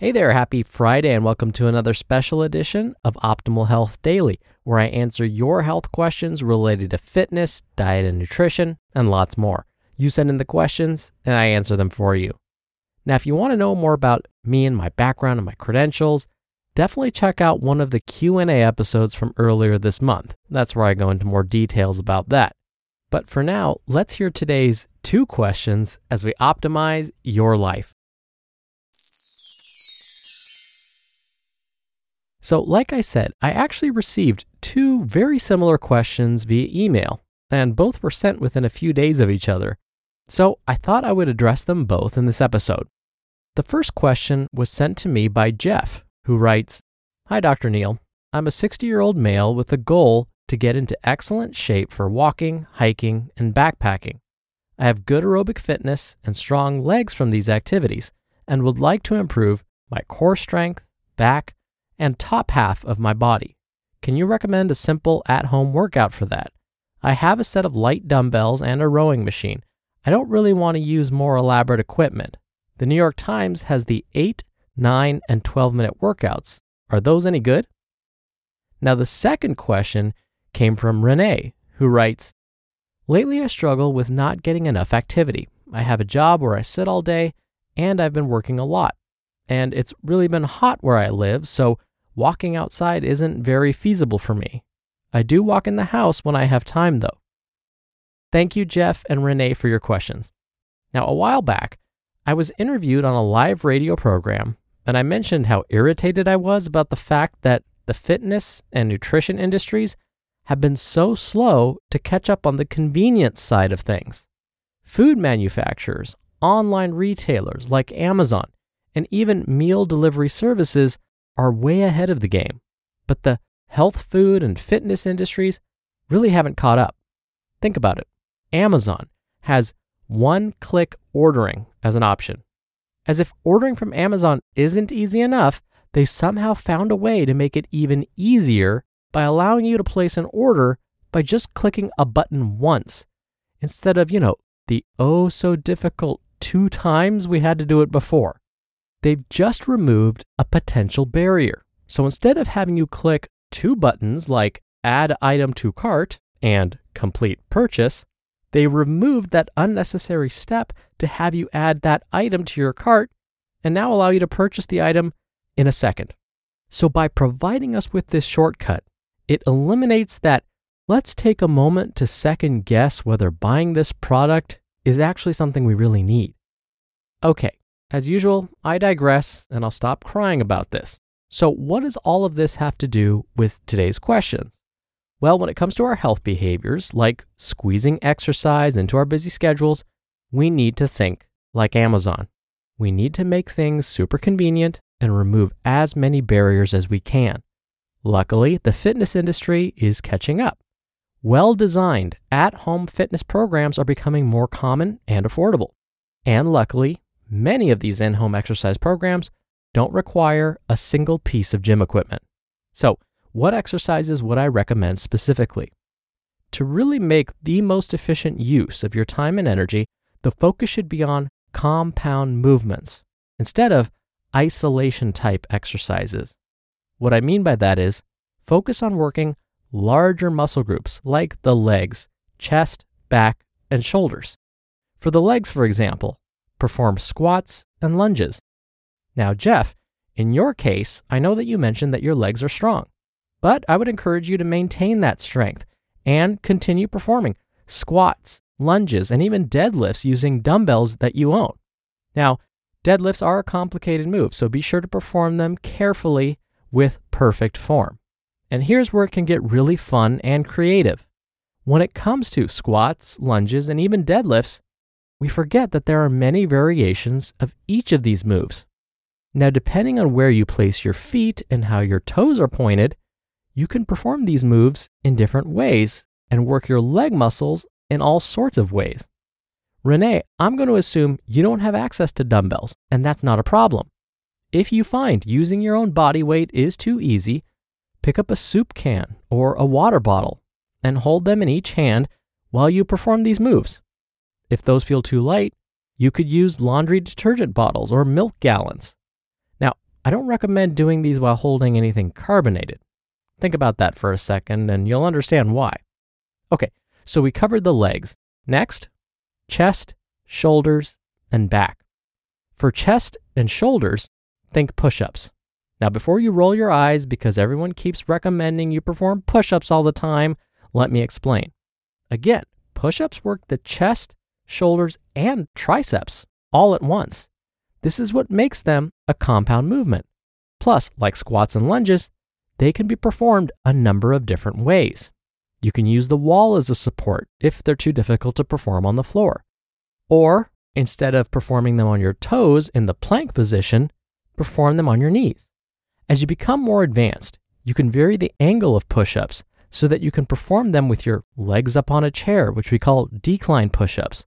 Hey there, happy Friday, and welcome to another special edition of Optimal Health Daily, where I answer your health questions related to fitness, diet and nutrition, and lots more. You send in the questions, and I answer them for you. Now, if you want to know more about me and my background and my credentials, definitely check out one of the Q&A episodes from earlier this month. That's where I go into more details about that. But for now, let's hear today's two questions as we optimize your life. So, like I said, I actually received two very similar questions via email, and both were sent within a few days of each other. So, I thought I would address them both in this episode. The first question was sent to me by Jeff, who writes Hi, Dr. Neal. I'm a 60 year old male with a goal to get into excellent shape for walking, hiking, and backpacking. I have good aerobic fitness and strong legs from these activities and would like to improve my core strength, back, and top half of my body. Can you recommend a simple at home workout for that? I have a set of light dumbbells and a rowing machine. I don't really want to use more elaborate equipment. The New York Times has the 8, 9, and 12 minute workouts. Are those any good? Now, the second question came from Renee, who writes Lately, I struggle with not getting enough activity. I have a job where I sit all day, and I've been working a lot. And it's really been hot where I live, so walking outside isn't very feasible for me. I do walk in the house when I have time, though. Thank you, Jeff and Renee, for your questions. Now, a while back, I was interviewed on a live radio program, and I mentioned how irritated I was about the fact that the fitness and nutrition industries have been so slow to catch up on the convenience side of things. Food manufacturers, online retailers like Amazon, and even meal delivery services are way ahead of the game, but the health food and fitness industries really haven't caught up. Think about it Amazon has one click ordering as an option. As if ordering from Amazon isn't easy enough, they've somehow found a way to make it even easier by allowing you to place an order by just clicking a button once instead of, you know, the oh so difficult two times we had to do it before they've just removed a potential barrier. So instead of having you click two buttons like Add Item to Cart and Complete Purchase, they removed that unnecessary step to have you add that item to your cart and now allow you to purchase the item in a second. So by providing us with this shortcut, it eliminates that let's take a moment to second guess whether buying this product is actually something we really need. Okay, as usual, I digress and I'll stop crying about this. So, what does all of this have to do with today's questions? Well, when it comes to our health behaviors, like squeezing exercise into our busy schedules, we need to think like Amazon. We need to make things super convenient and remove as many barriers as we can. Luckily, the fitness industry is catching up. Well designed at home fitness programs are becoming more common and affordable. And luckily, Many of these in home exercise programs don't require a single piece of gym equipment. So, what exercises would I recommend specifically? To really make the most efficient use of your time and energy, the focus should be on compound movements instead of isolation type exercises. What I mean by that is focus on working larger muscle groups like the legs, chest, back, and shoulders. For the legs, for example, perform squats and lunges. Now, Jeff, in your case, I know that you mentioned that your legs are strong, but I would encourage you to maintain that strength and continue performing squats, lunges, and even deadlifts using dumbbells that you own. Now, deadlifts are a complicated move, so be sure to perform them carefully with perfect form. And here's where it can get really fun and creative. When it comes to squats, lunges, and even deadlifts, we forget that there are many variations of each of these moves. Now, depending on where you place your feet and how your toes are pointed, you can perform these moves in different ways and work your leg muscles in all sorts of ways. Renee, I'm going to assume you don't have access to dumbbells, and that's not a problem. If you find using your own body weight is too easy, pick up a soup can or a water bottle and hold them in each hand while you perform these moves. If those feel too light, you could use laundry detergent bottles or milk gallons. Now, I don't recommend doing these while holding anything carbonated. Think about that for a second and you'll understand why. Okay, so we covered the legs. Next, chest, shoulders, and back. For chest and shoulders, think push ups. Now, before you roll your eyes because everyone keeps recommending you perform push ups all the time, let me explain. Again, push ups work the chest, shoulders, and triceps all at once. This is what makes them a compound movement. Plus, like squats and lunges, they can be performed a number of different ways. You can use the wall as a support if they're too difficult to perform on the floor. Or, instead of performing them on your toes in the plank position, perform them on your knees. As you become more advanced, you can vary the angle of push ups so that you can perform them with your legs up on a chair, which we call decline push ups.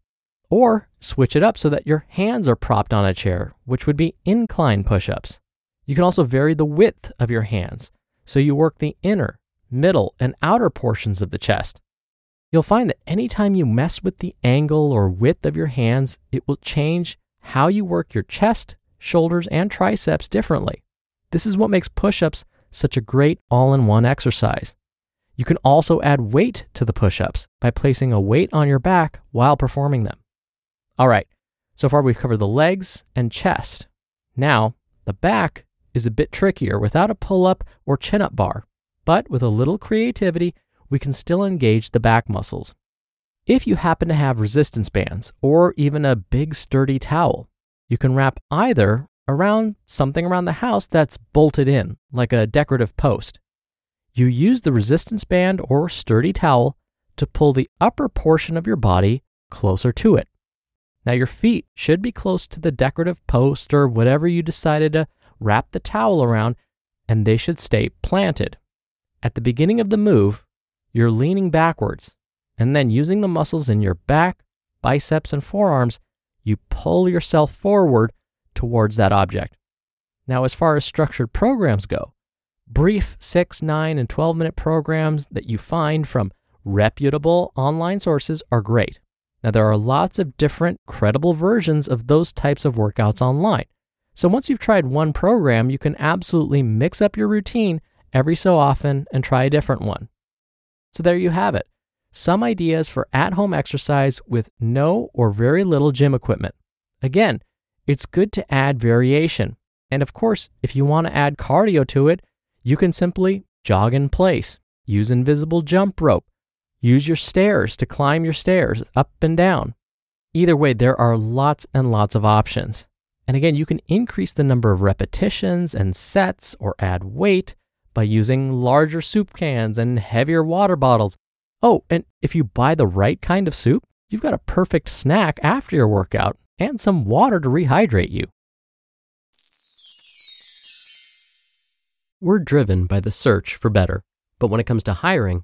Or switch it up so that your hands are propped on a chair, which would be incline push ups. You can also vary the width of your hands so you work the inner, middle, and outer portions of the chest. You'll find that anytime you mess with the angle or width of your hands, it will change how you work your chest, shoulders, and triceps differently. This is what makes push ups such a great all in one exercise. You can also add weight to the push ups by placing a weight on your back while performing them. All right, so far we've covered the legs and chest. Now, the back is a bit trickier without a pull up or chin up bar, but with a little creativity, we can still engage the back muscles. If you happen to have resistance bands or even a big sturdy towel, you can wrap either around something around the house that's bolted in, like a decorative post. You use the resistance band or sturdy towel to pull the upper portion of your body closer to it. Now, your feet should be close to the decorative post or whatever you decided to wrap the towel around, and they should stay planted. At the beginning of the move, you're leaning backwards, and then using the muscles in your back, biceps, and forearms, you pull yourself forward towards that object. Now, as far as structured programs go, brief 6, 9, and 12 minute programs that you find from reputable online sources are great. Now, there are lots of different credible versions of those types of workouts online. So, once you've tried one program, you can absolutely mix up your routine every so often and try a different one. So, there you have it some ideas for at home exercise with no or very little gym equipment. Again, it's good to add variation. And of course, if you want to add cardio to it, you can simply jog in place, use invisible jump rope, use your stairs to climb your stairs up and down. Either way, there are lots and lots of options. And again, you can increase the number of repetitions and sets or add weight by using larger soup cans and heavier water bottles. Oh, and if you buy the right kind of soup, you've got a perfect snack after your workout and some water to rehydrate you. We're driven by the search for better, but when it comes to hiring,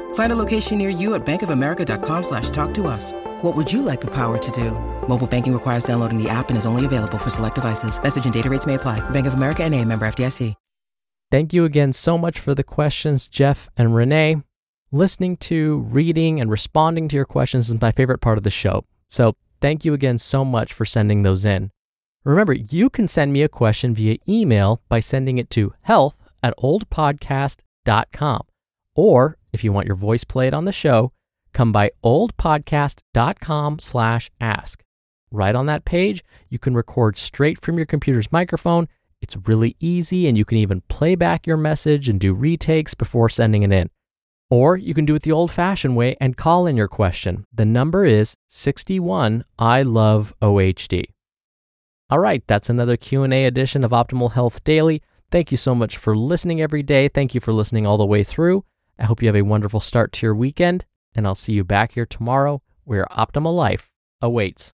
Find a location near you at bankofamerica.com slash talk to us. What would you like the power to do? Mobile banking requires downloading the app and is only available for select devices. Message and data rates may apply. Bank of America and a member FDIC. Thank you again so much for the questions, Jeff and Renee. Listening to, reading, and responding to your questions is my favorite part of the show. So thank you again so much for sending those in. Remember, you can send me a question via email by sending it to health at oldpodcast.com. Or if you want your voice played on the show, come by oldpodcast.com slash ask. Right on that page, you can record straight from your computer's microphone. It's really easy, and you can even play back your message and do retakes before sending it in. Or you can do it the old fashioned way and call in your question. The number is 61 I love OHD. All right, that's another Q&A edition of Optimal Health Daily. Thank you so much for listening every day. Thank you for listening all the way through. I hope you have a wonderful start to your weekend, and I'll see you back here tomorrow where optimal life awaits.